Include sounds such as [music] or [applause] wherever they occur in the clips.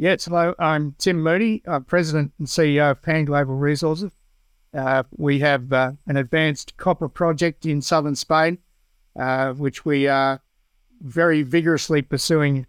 Yes, hello. I'm Tim Moody. I'm President and CEO of Pan Global Resources. Uh, we have uh, an advanced copper project in southern Spain, uh, which we are very vigorously pursuing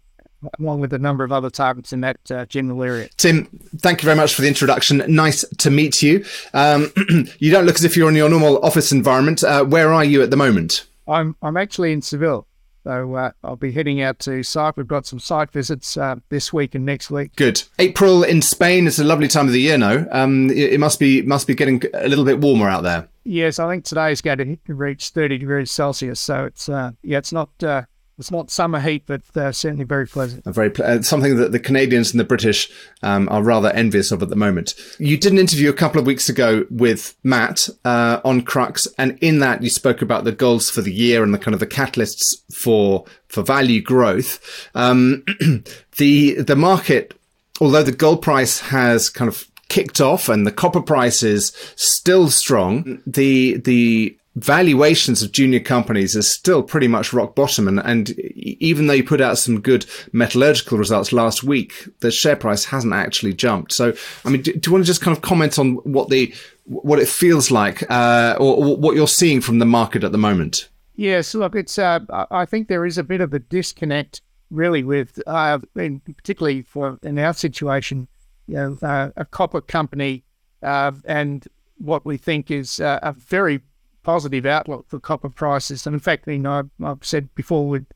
along with a number of other targets in that uh, general area. Tim, thank you very much for the introduction. Nice to meet you. Um, [clears throat] you don't look as if you're in your normal office environment. Uh, where are you at the moment? I'm I'm actually in Seville. So uh, I'll be heading out to site. We've got some site visits uh, this week and next week. Good. April in Spain is a lovely time of the year. No, um, it, it must be must be getting a little bit warmer out there. Yes, I think today is going to reach 30 degrees Celsius. So it's uh, yeah, it's not uh, it's not summer heat, but uh, certainly very pleasant. A very uh, something that the Canadians and the British um, are rather envious of at the moment. You did an interview a couple of weeks ago with Matt uh, on Crux, and in that you spoke about the goals for the year and the kind of the catalysts for for value growth. Um, [clears throat] the the market, although the gold price has kind of kicked off and the copper price is still strong, the the valuations of junior companies is still pretty much rock bottom. And, and even though you put out some good metallurgical results last week, the share price hasn't actually jumped. So, I mean, do, do you want to just kind of comment on what the, what it feels like, uh, or, or, what you're seeing from the market at the moment? Yes, look, it's, uh, I think there is a bit of a disconnect really with, uh, particularly for in our situation, you know, uh, a copper company, uh, and what we think is a very positive outlook for copper prices. And in fact, you know, I've said before with,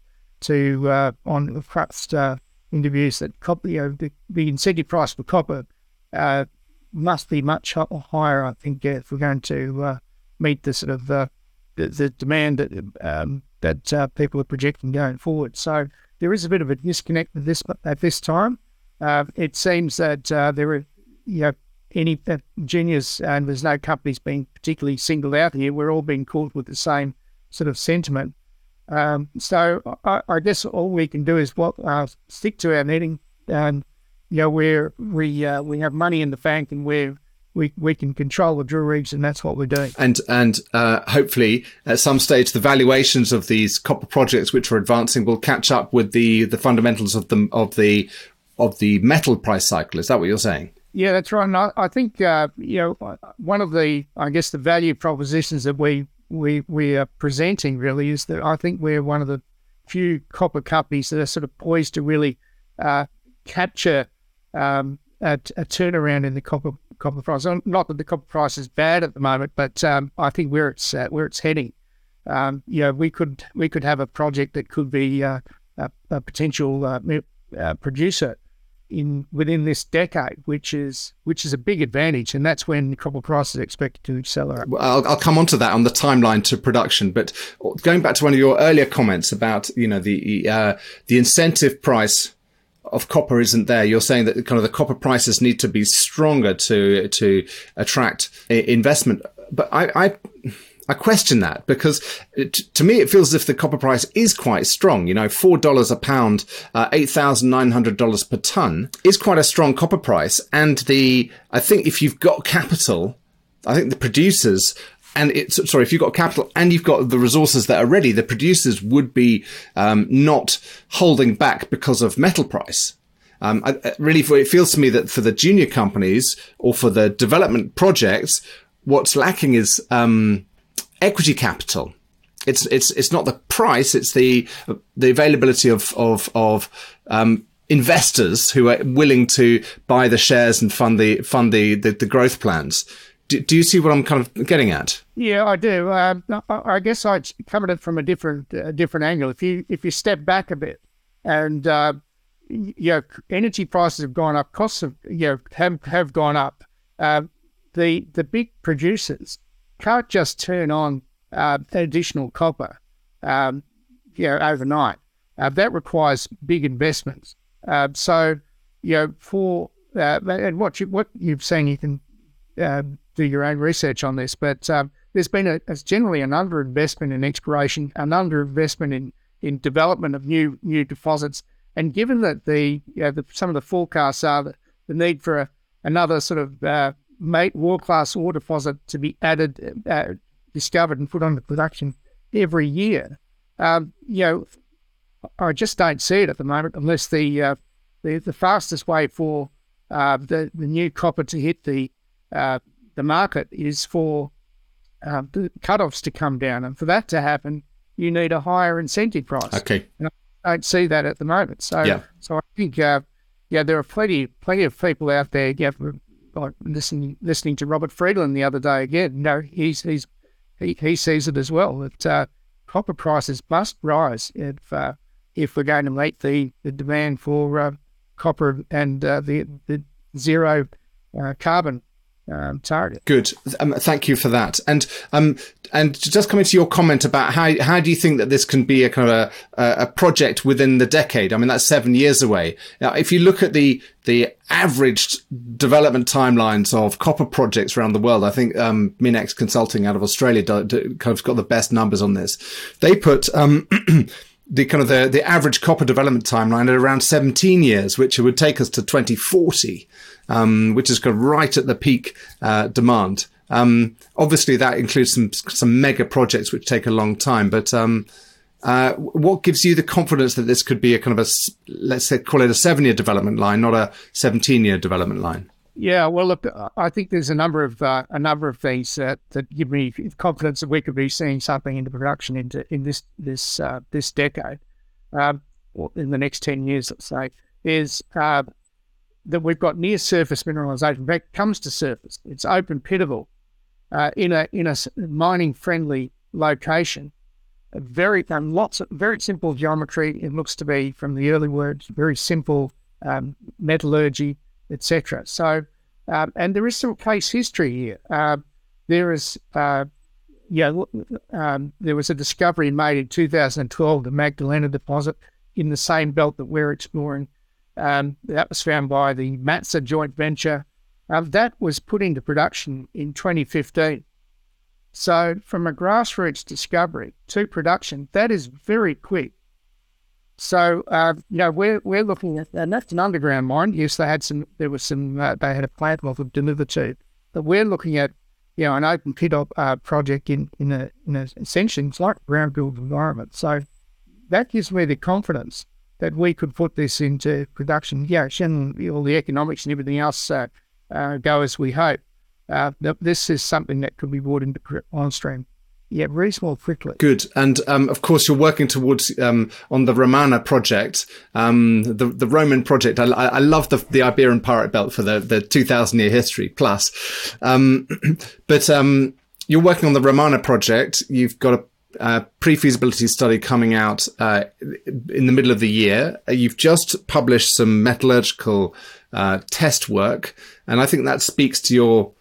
to uh, on perhaps uh, interviews that copper, you know, the, the incentive price for copper uh, must be much higher. I think if we're going to uh, meet the sort of uh, the, the, demand that um, that uh, people are projecting going forward. So there is a bit of a disconnect at this at this time. it seems that there are you know any juniors, and there's no companies being particularly singled out here. We're all being called with the same sort of sentiment. Um, so I, I, guess all we can do is what uh, stick to our knitting, and you know we're we uh, we have money in the bank, and we're we, we can control the drill rigs, and that's what we're doing. And and uh, hopefully, at some stage, the valuations of these copper projects which are advancing will catch up with the the fundamentals of the of the of the metal price cycle. Is that what you're saying? Yeah, that's right. And I, I think uh, you know one of the I guess the value propositions that we we we are presenting really is that I think we're one of the few copper companies that are sort of poised to really uh, capture um, a, a, turnaround in the copper copper price. Not that the copper price is bad at the moment, but um, I think where it's uh, where it's heading. Um, you know, we could we could have a project that could be uh, a, a, potential uh, uh, producer in within this decade, which is which is a big advantage, and that's when copper prices are expected to accelerate. Well, I'll, I'll come on to that on the timeline to production, but going back to one of your earlier comments about you know the uh, the incentive price of copper isn't there. You're saying that kind of the copper prices need to be stronger to to attract investment, but I, I I question that because to me it feels as if the copper price is quite strong. You know, four dollars a pound, uh, eight thousand nine hundred dollars per ton is quite a strong copper price. And the I think if you've got capital, I think the producers and it's sorry if you've got capital and you've got the resources that are ready, the producers would be um, not holding back because of metal price. Um, I, really, it feels to me that for the junior companies or for the development projects, what's lacking is um, equity capital. It's it's it's not the price; it's the the availability of of of um, investors who are willing to buy the shares and fund the fund the the, the growth plans. Do, do, you see what I'm kind of getting at? Yeah, I do. Uh, I guess I'd come at it from a different uh, different angle. If you if you step back a bit, and uh, you know, energy prices have gone up, costs have you know have have gone up. Uh, the the big producers can't just turn on uh, additional copper, um, you know, overnight. Uh, that requires big investments. Uh, so, you know, for uh, and what you what you've seen, you can um, do your own research on this. But um, there's been a, a generally an underinvestment in exploration, an underinvestment in in development of new new deposits. And given that the, you know, the some of the forecasts are that the need for a, another sort of mate world class ore deposit to be added, uh, discovered, and put onto production every year. Um, you know, I just don't see it at the moment unless the uh, the, the fastest way for uh, the, the new copper to hit the uh, the market is for uh, the cut-offs to come down. And for that to happen, you need a higher incentive price. Okay. And I don't see that at the moment. So, yeah. so I think, uh, yeah, there are plenty, plenty of people out there. Yeah, listening, listening to Robert Friedland the other day again. Know, he's he's he, he sees it as well that uh, copper prices must rise if uh, if we're going to meet the, the demand for uh, copper and uh, the the zero uh, carbon um, target. Good. Um, thank you for that. And um, and just coming to your comment about how how do you think that this can be a kind of a, a project within the decade? I mean, that's seven years away. Now, if you look at the the averaged development timelines of copper projects around the world, I think um, Minex Consulting out of Australia do, do, kind of got the best numbers on this. They put um, [clears throat] the kind of the, the average copper development timeline at around 17 years, which would take us to 2040, um, which is kind of right at the peak uh, demand. Um, obviously, that includes some some mega projects which take a long time. But um, uh, what gives you the confidence that this could be a kind of a let's say call it a seven year development line, not a 17 year development line? Yeah, well, look, I think there's a number of uh, a number of things that, that give me confidence that we could be seeing something into production into in this this uh, this decade, um, in the next ten years, let's say, is uh, that we've got near surface mineralisation. In fact, comes to surface. It's open pitable uh, in a in a mining friendly location. A very lots of very simple geometry. It looks to be from the early words very simple um, metallurgy etc. So, um, and there is some case history here. Uh, there is, uh, yeah, um, there was a discovery made in 2012, the Magdalena deposit in the same belt that we're exploring. Um, that was found by the Matsa joint venture. Uh, that was put into production in 2015. So, from a grassroots discovery to production, that is very quick. So uh, you know we're we're looking at and that's an underground mine. Yes, they had some. There was some. Uh, they had a plant of delivered to, but we're looking at you know an open pit op, uh, project in in a in a essentially it's like brownfield environment. So that gives me the confidence that we could put this into production. Yeah, and all the economics and everything else uh, uh, go as we hope. Uh, this is something that could be brought into on stream yeah, reasonable quickly. Good, and um, of course you're working towards um, on the Romana project, um, the the Roman project. I, I love the the Iberian Pyrite Belt for the the 2,000 year history plus, um, [clears throat] but um, you're working on the Romana project. You've got a uh, pre-feasibility study coming out uh, in the middle of the year. Uh, you've just published some metallurgical uh, test work, and I think that speaks to your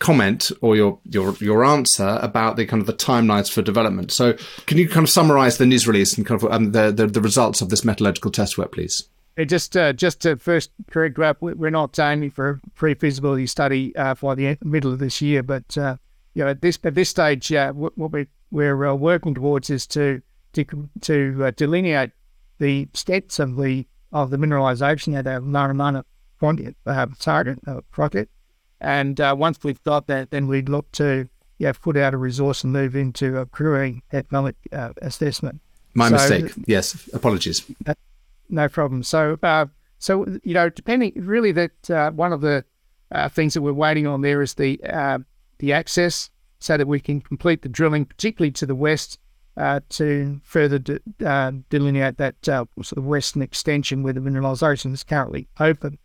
comment or your your your answer about the kind of the timelines for development. So, can you kind of summarize the news release and kind of um, the, the, the results of this metallurgical test work, please? just uh, just to first correct, Rap, we're not aiming for a pre-feasibility study uh, for the middle of this year, but uh, you know at this at this stage, uh, what we we're uh, working towards is to to to uh, delineate the extents of the of the mineralisation at our La Romana project, target project, and uh, once we've got that, then we'd look to yeah, put out a resource and move into accruing economic uh, assessment. My so, mistake. Yes, apologies. Uh, no problem. So, uh, so you know, depending, really, that uh, one of the uh, things that we're waiting on there is the uh, the access, so that we can complete the drilling, particularly to the west, to further de- delineate that sort of western extension where the mineralisation is currently open.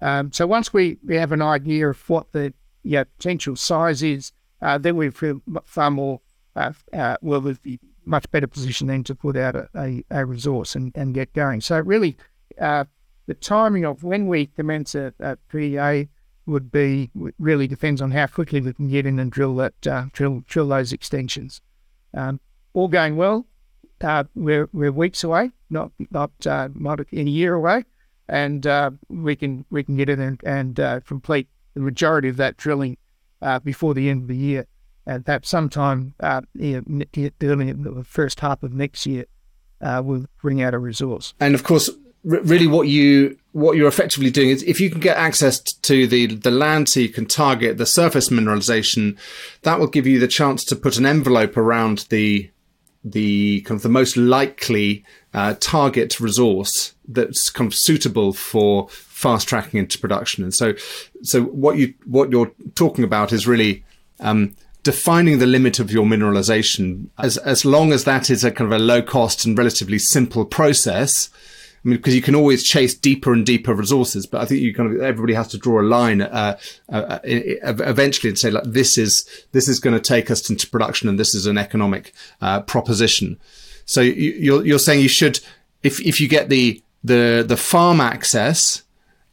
Um, so once we, we have an idea of what the yeah, potential size is, uh, then we feel far more uh, uh, well, we'll be much better position then to put out a, a, a resource and, and get going. So really, uh, the timing of when we commence a, a PEA would be really depends on how quickly we can get in and drill that uh, drill drill those extensions. Um, all going well, uh, we're we're weeks away, not not uh, not a year away and uh, we can we can get in and, and uh, complete the majority of that drilling uh, before the end of the year, and perhaps sometime know, early in the first half of next year, we'll bring out a resource. And of course, really, what you what you're effectively doing is if you can get access to the the land, so you can target the surface mineralization, that will give you the chance to put an envelope around the the kind of the most likely uh, target resource that's kind of suitable for fast tracking into production. And so, so what you what you're talking about is really um, defining the limit of your mineralization. As as long as that is a kind of a low cost and relatively simple process, mean, because you can always chase deeper and deeper resources, but I think you kind of everybody has to draw a line uh, uh, uh eventually and say like this is this is going to take us into production and this is an economic uh, proposition. So you're you're saying you should if if you get the the the farm access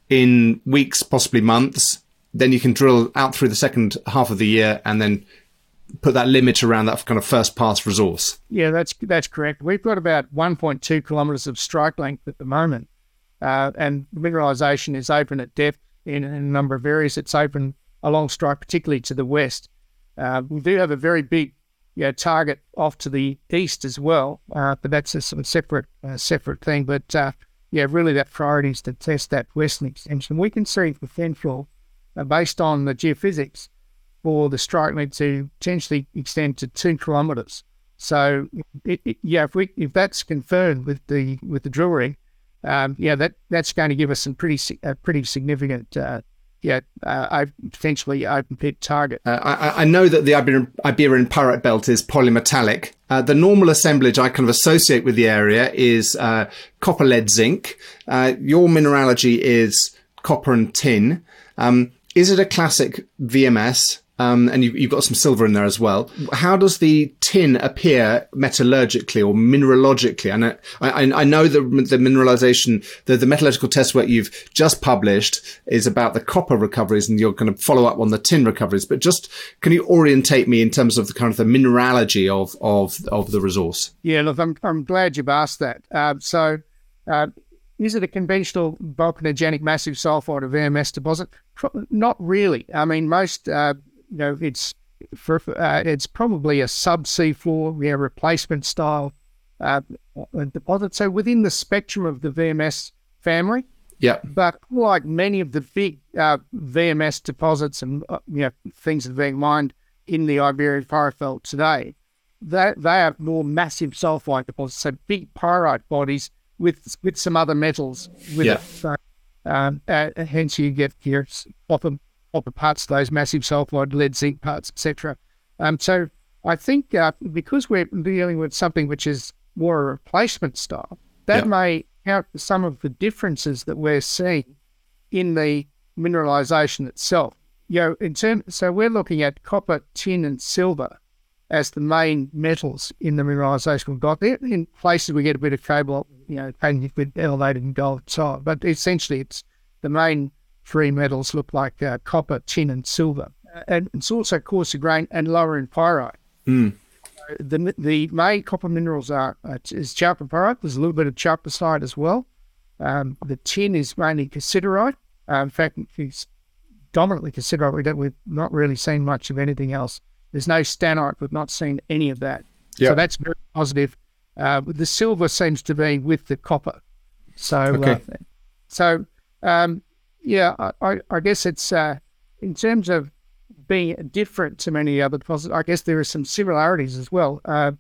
in weeks, possibly months, then you can drill out through the second half of the year and then put that limit around that kind of first pass resource. Yeah, that's that's correct. We've got about 1.2 kilometres of strike length at the moment, uh, and mineralisation is open at depth in, in, a number of areas. It's open along strike, particularly to the west. Uh, we do have a very big you know, target off to the east as well, uh, but that's a sort of separate uh, separate thing. But uh, yeah, really that priority is to test that western extension. We can see potential uh, based on the geophysics for the strike length to potentially extend to two kilometres. So, it, it, yeah, if we if that's confirmed with the with the drill rig, um, yeah, that that's going to give us some pretty uh, pretty significant. Uh, yeah, uh, potentially open pit target. Uh, I, I, know that the Iberian, Iberian pyrite belt is polymetallic. Uh, the normal assemblage I kind of associate with the area is uh, copper, lead, zinc. Your mineralogy is copper and tin. Um, is it a classic VMS? Um, and you, have got some silver in there as well. How does the tin appear metallurgically or mineralogically? And I, I, I know the, the mineralization, the, the metallurgical test work you've just published is about the copper recoveries and you're going to follow up on the tin recoveries. But just can you orientate me in terms of the kind of the mineralogy of, of, of the resource? Yeah, look, I'm, I'm glad you've asked that. Uh, so, uh, is it a conventional volcanogenic massive sulfide or VMS deposit? Not really. I mean, most uh, you know, it's for uh, it's probably a subsea floor, yeah, replacement style uh, deposit. So within the spectrum of the VMS family. Yeah. But like many of the big uh, VMS deposits and uh, you know things that are being mined in the Iberian Pyrite Belt today, they they are more massive sulfide deposits, so big pyrite bodies with with some other metals with yeah. it. So, um, uh, hence you get here often copper parts, those massive sulfide, lead, zinc parts, etc. Um, so I think uh, because we're dealing with something which is more a replacement style, that may account for some of the differences that we're seeing in the mineralization itself. You know, in term, so we're looking at copper, tin, and silver as the main metals in the mineralization we've got. There in places we get a bit of cobalt, you know, and with elevated in gold side, but essentially it's the main three metals look like uh, copper, tin, and silver. And it's also coarser grain and lower in pyrite. Mm. The, the main copper minerals are uh, is chalcopyrite. pyrite. There's a little bit of chalcocite as well. Um, the tin is mainly cassiterite. Uh, in fact, it's dominantly cassiterite. We don't, we've not really seen much of anything else. There's no stannite. We've not seen any of that. Yep. So that's very positive. Uh, the silver seems to be with the copper. So, okay. Uh, so um, yeah, I, I guess it's uh, in terms of being different to many other deposits. I guess there are some similarities as well. Uh,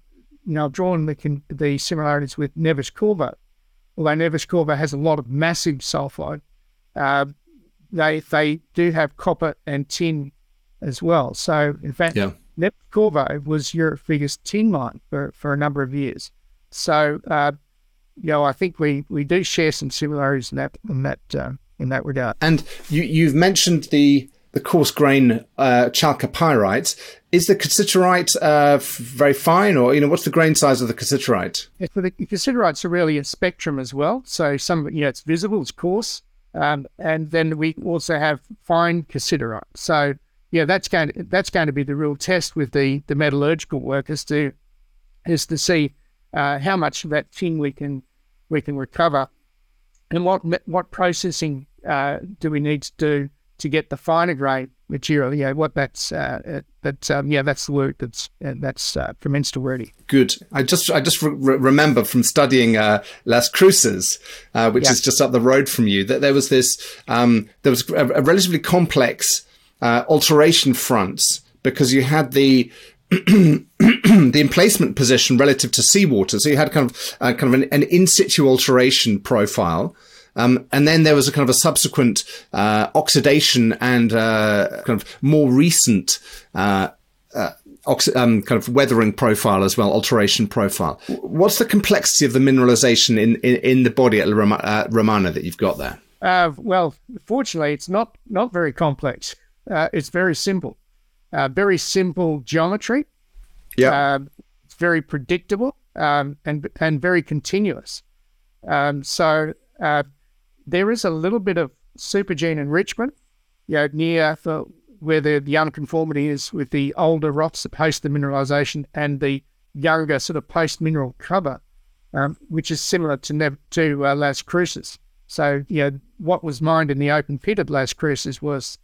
you know, I've drawn the, the similarities with Neves-Corvo. Although Neves-Corvo has a lot of massive sulfide, uh, they they do have copper and tin as well. So in fact, yeah. Neves-Corvo was Europe's biggest tin mine for, for a number of years. So uh, you know, I think we, we do share some similarities in that in that uh, in that regard. And you, you've mentioned the the coarse grain uh, chalcopyrite. Is the cassiterite uh, very fine, or you know, what's the grain size of the cassiterite? Yeah, so the cassiterite's are really a spectrum as well. So some, you know, it's visible, it's coarse, um, and then we also have fine cassiterite. So yeah, that's going to that's going to be the real test with the the metallurgical workers to is to see uh, how much of that tin we can we can recover and what what processing uh, do we need to do to get the finer grain material? Yeah, what that's uh, that um, yeah, that's the work that's uh, that's uh, commenced already. Good. I just I just re- remember from studying uh, Las Cruces, uh, which yeah. is just up the road from you, that there was this um, there was a, a relatively complex uh, alteration fronts because you had the [clears throat] the emplacement position relative to seawater. So you had kind of uh, kind of an, an in situ alteration profile. Um, and then there was a kind of a subsequent uh, oxidation and uh, kind of more recent uh, uh, oxi- um, kind of weathering profile as well, alteration profile. What's the complexity of the mineralization in, in, in the body at Rom- Romana that you've got there? well, fortunately, it's not not very complex. it's very simple uh, very simple geometry. Yeah. Uh, it's very predictable um, and and very continuous. Um, so uh, there is a little bit of supergene enrichment, you know, near the, where the, the unconformity is with the older rocks that host the mineralization and the younger sort of post-mineral cover, um, which is similar to to uh, Las Cruces. So, you know, what was mined in the open pit at Las Cruces was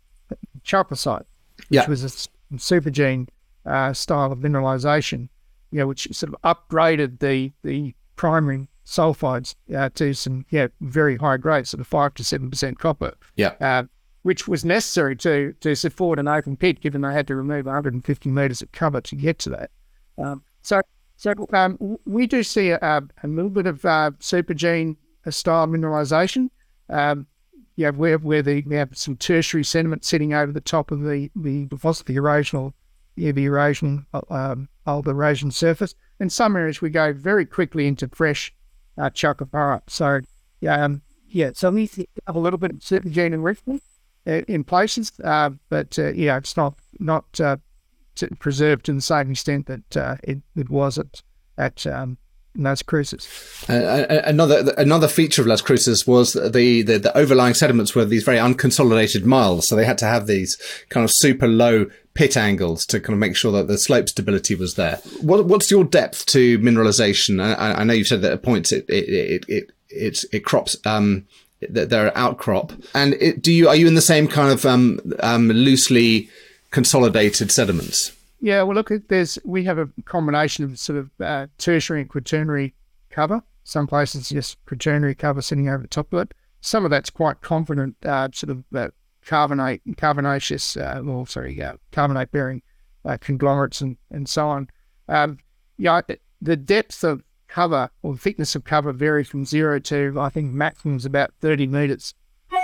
chalcocite, which yeah. was a supergene uh, style of mineralization, you know, which sort of upgraded the the primary sulfides uh, to some yeah very high grades, sort of five to seven percent copper. Yeah. Uh, which was necessary to to support an open pit, given they had to remove 150 meters of cover to get to that. Um, so so um, we do see a, a little bit of uh, supergene style mineralization. Um, you know, where, where the, we have some tertiary sediment sitting over the top of the, the the erosional, yeah, the erosion, um, of the erosion surface. In some areas, we go very quickly into fresh uh, chalcopyrite. So, um, yeah, so we have a little bit of supergene enrichment uh, in places, uh, but uh, yeah, it's not not uh, preserved to the same extent that uh, it, it was at at um, Las Cruces. Uh, another another feature of Las Cruces was the, the, the overlying sediments were these very unconsolidated marls, so they had to have these kind of super low pit angles to kind of make sure that the slope stability was there. What, what's your depth to mineralization? I, I know you've said that at points it it it it, it, crops. Um, there are outcrop, and it, do you are you in the same kind of um, um, loosely consolidated sediments? Yeah, well, look, there's we have a combination of sort of uh, tertiary and quaternary cover. Some places just quaternary cover sitting over the top of it. Some of that's quite confident, uh, sort of uh, carbonate, carbonaceous, uh, or sorry, uh, carbonate bearing uh, conglomerates and, and so on. Um, yeah, the depth of cover or thickness of cover varies from zero to I think maximum is about 30 meters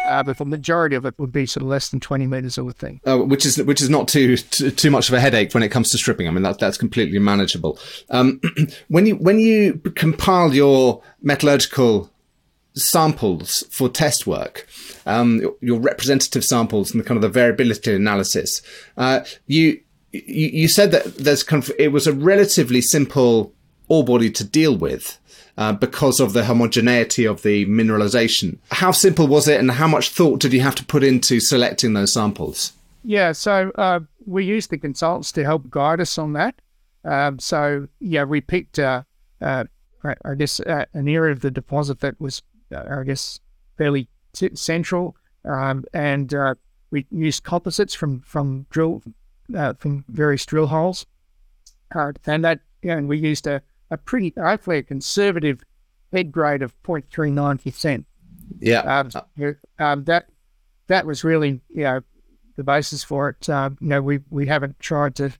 uh, but the majority of it would be sort of less than 20 meters, I would think. Uh, which is which is not too, too, too much of a headache when it comes to stripping. I mean that that's completely manageable. Um, [clears throat] when you when you compile your metallurgical samples for test work, um, your representative samples and the kind of the variability analysis, uh, you, you you said that there's kind of it was a relatively simple ore body to deal with uh, because of the homogeneity of the mineralization. How simple was it, and how much thought did you have to put into selecting those samples? Yeah, so uh, we used the consultants to help guide us on that. Um, so yeah, we picked, uh, uh I guess, uh, an area of the deposit that was, I guess, fairly t- central, um, and we used composites from from drill from various drill holes, and that yeah, and we used a a pretty, hopefully, a conservative head grade of 0.39%. Yeah. Um, um, that that was really, you know, the basis for it. Um, you know, we we haven't tried to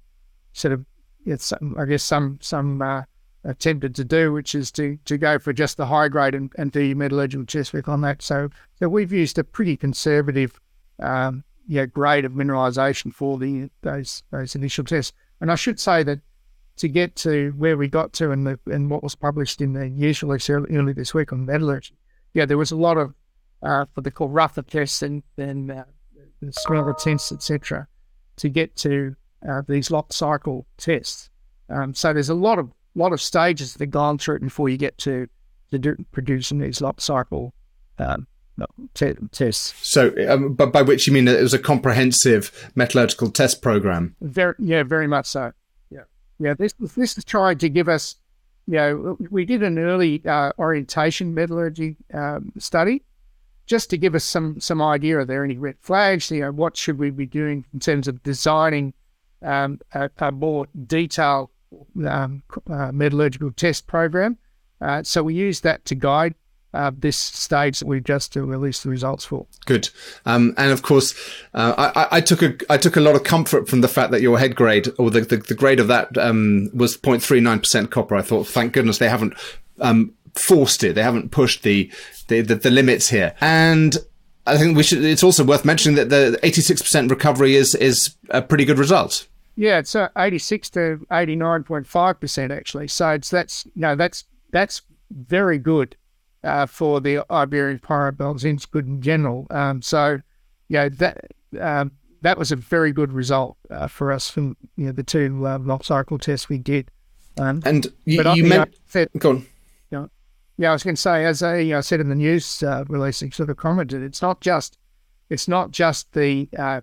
sort of, it's I guess some some uh, attempted to do, which is to to go for just the high grade and, and do your metallurgical test work on that. So so we've used a pretty conservative, um, yeah, grade of mineralization for the those those initial tests. And I should say that to get to where we got to and the and what was published in the release early, this week on metallurgy. Yeah, there was a lot of uh, what they call rougher tests and then uh, the smaller tests, etc., to get to uh, these lock cycle tests. Um, so there's a lot of lot of stages that have gone through it before you get to to do, producing these lock cycle um, t- tests. So, um, but by which you mean that it was a comprehensive metallurgical test program? Very, yeah, very much so. Yeah, this this is trying to give us, you know, we did an early uh, orientation metallurgy um, study, just to give us some some idea. Are there any red flags? You know, what should we be doing in terms of designing um, a, a, more detailed um, uh, metallurgical test program? Uh, so we use that to guide uh, this stage that we've just released the results for. Good, um, and of course, uh, I, I, took a I took a lot of comfort from the fact that your head grade or the the, the grade of that um, was 0.39 percent copper. I thought, thank goodness they haven't um, forced it. They haven't pushed the the, the, the limits here, and I think we should. It's also worth mentioning that the 86% recovery is is a pretty good result. Yeah, it's uh, 86 to 89.5 percent actually. So it's that's you know that's that's very good uh, for the Iberian pyrite belts in good in general. Um, so, yeah, that um, that was a very good result uh, for us from you know the two uh, lock cycle tests we did. Um, and you, you meant go on. You know, yeah, I was going to say, as I, I said in the news uh, release, sort of commented, it's not just it's not just the uh,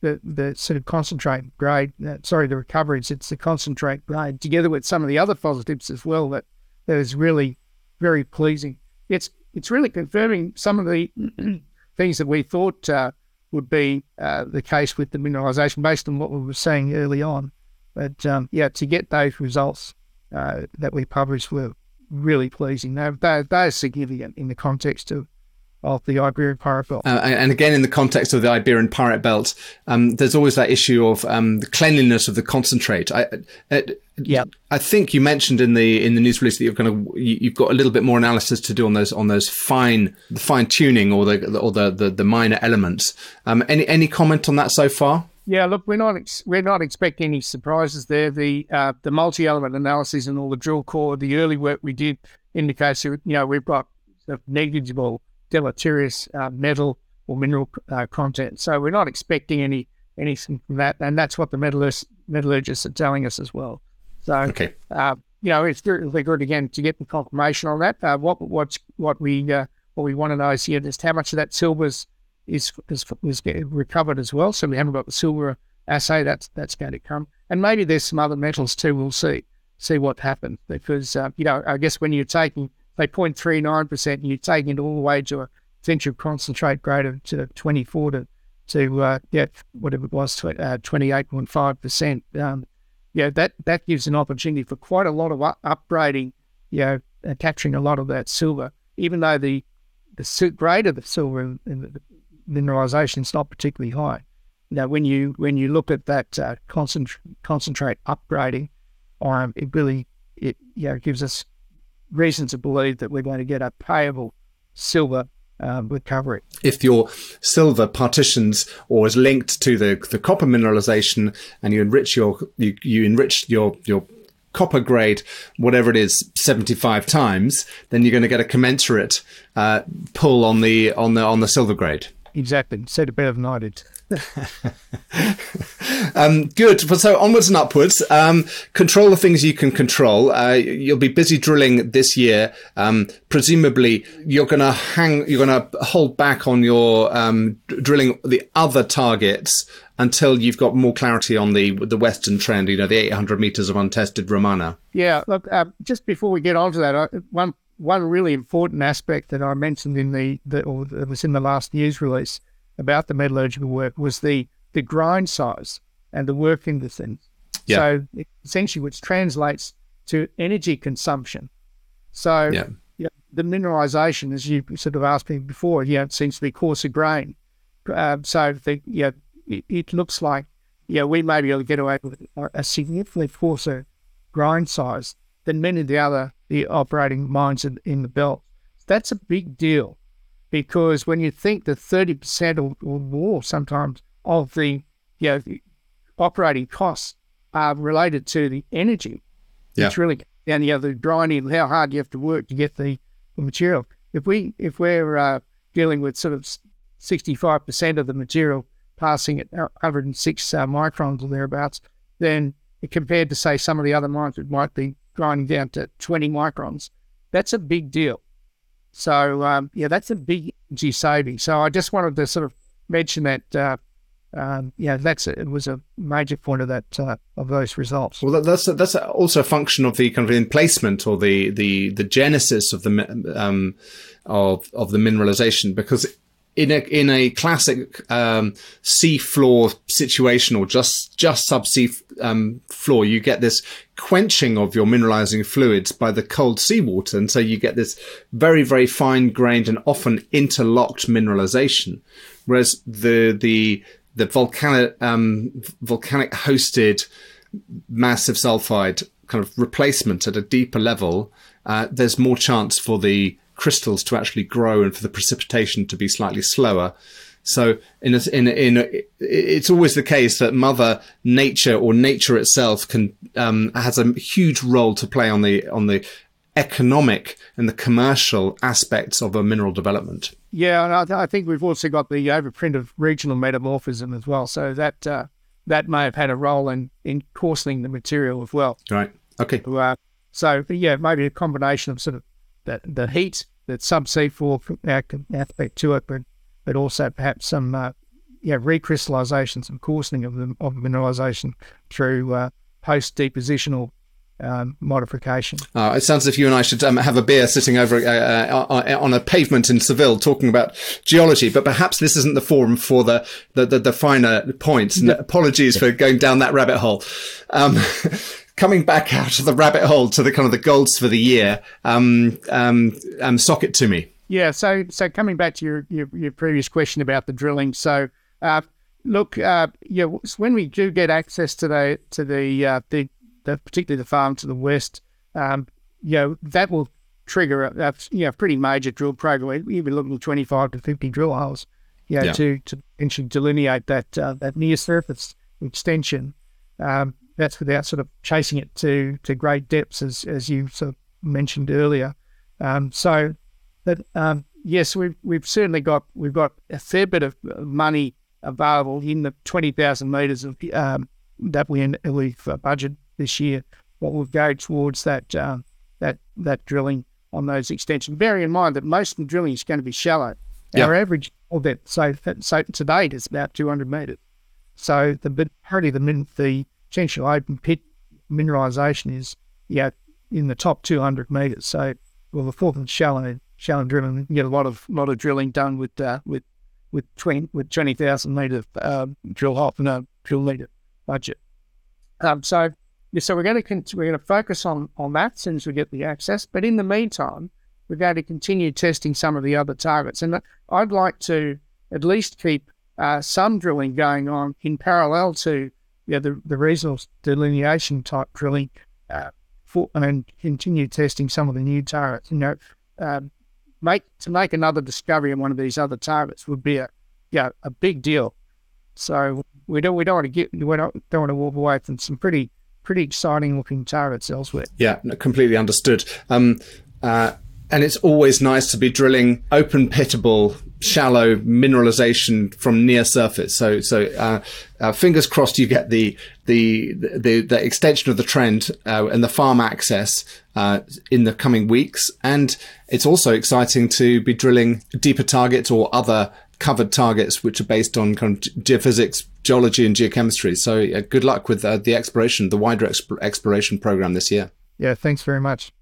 the the sort of concentrate grade. Uh, sorry, the recoveries. It's the concentrate grade together with some of the other positives as well that that is really very pleasing it's it's really confirming some of the [clears throat] things that we thought uh, would be uh, the case with the mineralisation based on what we were saying early on. But um, yeah, to get those results uh, that we published were really pleasing. They're, they're, they're significant in the context of of the Iberian Pyrite Belt. Uh, and again, in the context of the Iberian Pyrite Belt, um, there's always that issue of um, the cleanliness of the concentrate. I, uh, yeah, I think you mentioned in the in the news release that you're going to you've got a little bit more analysis to do on those on those fine the fine tuning or the or the the, the minor elements. Um, any any comment on that so far? Yeah, look, we're not ex- we're not expecting any surprises there. The uh, the multi element analysis and all the drill core, the early work we did indicates you know we've got negligible deleterious uh, metal or mineral uh, content. So we're not expecting any anything from that, and that's what the metallurgists, metallurgists are telling us as well. So, okay. uh, you know, it's really good again to get the confirmation on that. Uh, what what's what we uh, what we want to know is here just how much of that silver is is, is, is recovered as well. So we haven't got the silver assay. That's that's going to come, and maybe there's some other metals too. We'll see see what happens because uh, you know I guess when you're taking say 0.39%, and you're taking it all the way to a central concentrate grade of to 24 to, to uh, yeah, whatever it was, uh, 28.5%. Um, yeah, that, that gives an opportunity for quite a lot of up- upgrading, you know, capturing a lot of that silver, even though the, the grade of the silver in, in the mineralization is not particularly high. Now, when you when you look at that uh, concentrate concentrate upgrading, um, it really it you know, gives us reason to believe that we're going to get a payable silver um, recovery. If your silver partitions or is linked to the, the copper mineralization and you enrich your you, you enrich your your copper grade, whatever it is, 75 times, then you're going to get a commensurate uh, pull on the on the on the silver grade. Exactly. Said it better than I did. [laughs] um, good. So onwards and upwards. Um, control the things you can control. Uh, you'll be busy drilling this year. Um, presumably, you're going to hang. You're going to hold back on your um, drilling the other targets until you've got more clarity on the the western trend. You know, the 800 meters of untested Romana. Yeah. Look. Uh, just before we get on to that, uh, one one really important aspect that I mentioned in the, the or that was in the last news release about the metallurgical work was the the grind size and the work in the thing. Yeah. So essentially, which translates to energy consumption. So yeah. Yeah, the mineralization, as you sort of asked me before, yeah, it seems to be coarser grain. Uh, so the, yeah, it, it, looks like yeah, we may be able to get away with a significantly coarser grind size than many of the other the operating mines in, in the belt. That's a big deal because when you think that 30% or, or more sometimes of the, you know, the operating costs are related to the energy, yeah. it's really and the other grinding, how hard you have to work to get the, the material. If we if we're uh, dealing with sort of 65% of the material passing at 106 uh, microns or thereabouts, then compared to say some of the other mines, it might be grinding down to 20 microns. That's a big deal. So um, yeah, that's a big G saving. So I just wanted to sort of mention that. Uh, um, yeah, that's it. it. was a major point of that uh, of those results. Well, that's that's also a function of the kind of emplacement or the the the genesis of the um, of of the mineralization because in a in a classic um, sea floor situation or just just subsea um, floor, you get this quenching of your mineralizing fluids by the cold seawater, and so you get this very very fine grained and often interlocked mineralization. Whereas the the the volcanic um, volcanic hosted massive sulfide kind of replacement at a deeper level, uh, there's more chance for the crystals to actually grow and for the precipitation to be slightly slower. So in a, in a, in a, it's always the case that Mother Nature or nature itself can um, has a huge role to play on the on the economic and the commercial aspects of a mineral development. Yeah, and I, th- I think we've also got the overprint of regional metamorphism as well. So that uh, that may have had a role in in coarsening the material as well. Right. Okay. Uh, so yeah, maybe a combination of sort of the, the heat, the subsea floor aspect to it, but but also perhaps some uh, yeah recrystallization, some coarsening of the of mineralization through uh, post depositional um, modification. Uh, it sounds as if you and I should um, have a beer sitting over uh, uh, on a pavement in Seville talking about geology, but perhaps this isn't the forum for the, the, the, the finer points. And apologies for going down that rabbit hole. Um, [laughs] coming back out of the rabbit hole to the kind of the golds for the year, um, um, um, socket to me. Yeah. So, so coming back to your, your, your previous question about the drilling. So, uh, look, uh, yeah, when we do get access to the, to the, uh, the, the, particularly the farm to the west, um, you know, that will trigger a, a you know, pretty major drill program. We'll be looking at 25 to 50 drill holes, you know, yeah. to, to eventually delineate that, uh, that near surface extension. Um, that's without sort of chasing it to to great depths, as as you sort of mentioned earlier. Um, so that um, yes, we've we've certainly got we've got a fair bit of money available in the twenty thousand meters of um, that we we've uh, budgeted this year. What we'll go towards that um, that that drilling on those extensions. Bearing in mind that most of the drilling is going to be shallow. Our average that so so to date is about two hundred meters. So the majority of the the potential open pit mineralisation is yeah in the top 200 metres. So well, the fourth and shallow shallow drilling, you get a lot of lot of drilling done with uh, with with twenty with twenty thousand metre um, drill hole and a drill metre budget. Um, so so we're going to we're going to focus on on that since we get the access. But in the meantime, we're going to continue testing some of the other targets, and I'd like to at least keep uh, some drilling going on in parallel to yeah, the, the resource delineation type drilling uh, for, and continue testing some of the new targets. You know, um, make to make another discovery in one of these other targets would be a yeah a big deal. So we don't we don't want to get we don't, don't want to walk away from some pretty pretty exciting looking targets elsewhere. Yeah, completely understood. Um, uh, and it's always nice to be drilling open pitable shallow mineralization from near surface. So, so uh, uh, fingers crossed you get the the the, the extension of the trend uh, and the farm access uh, in the coming weeks. And it's also exciting to be drilling deeper targets or other covered targets which are based on kind of geophysics, geology, and geochemistry. So, good luck with uh, the exploration, the wider exp- exploration program this year. Yeah, thanks very much.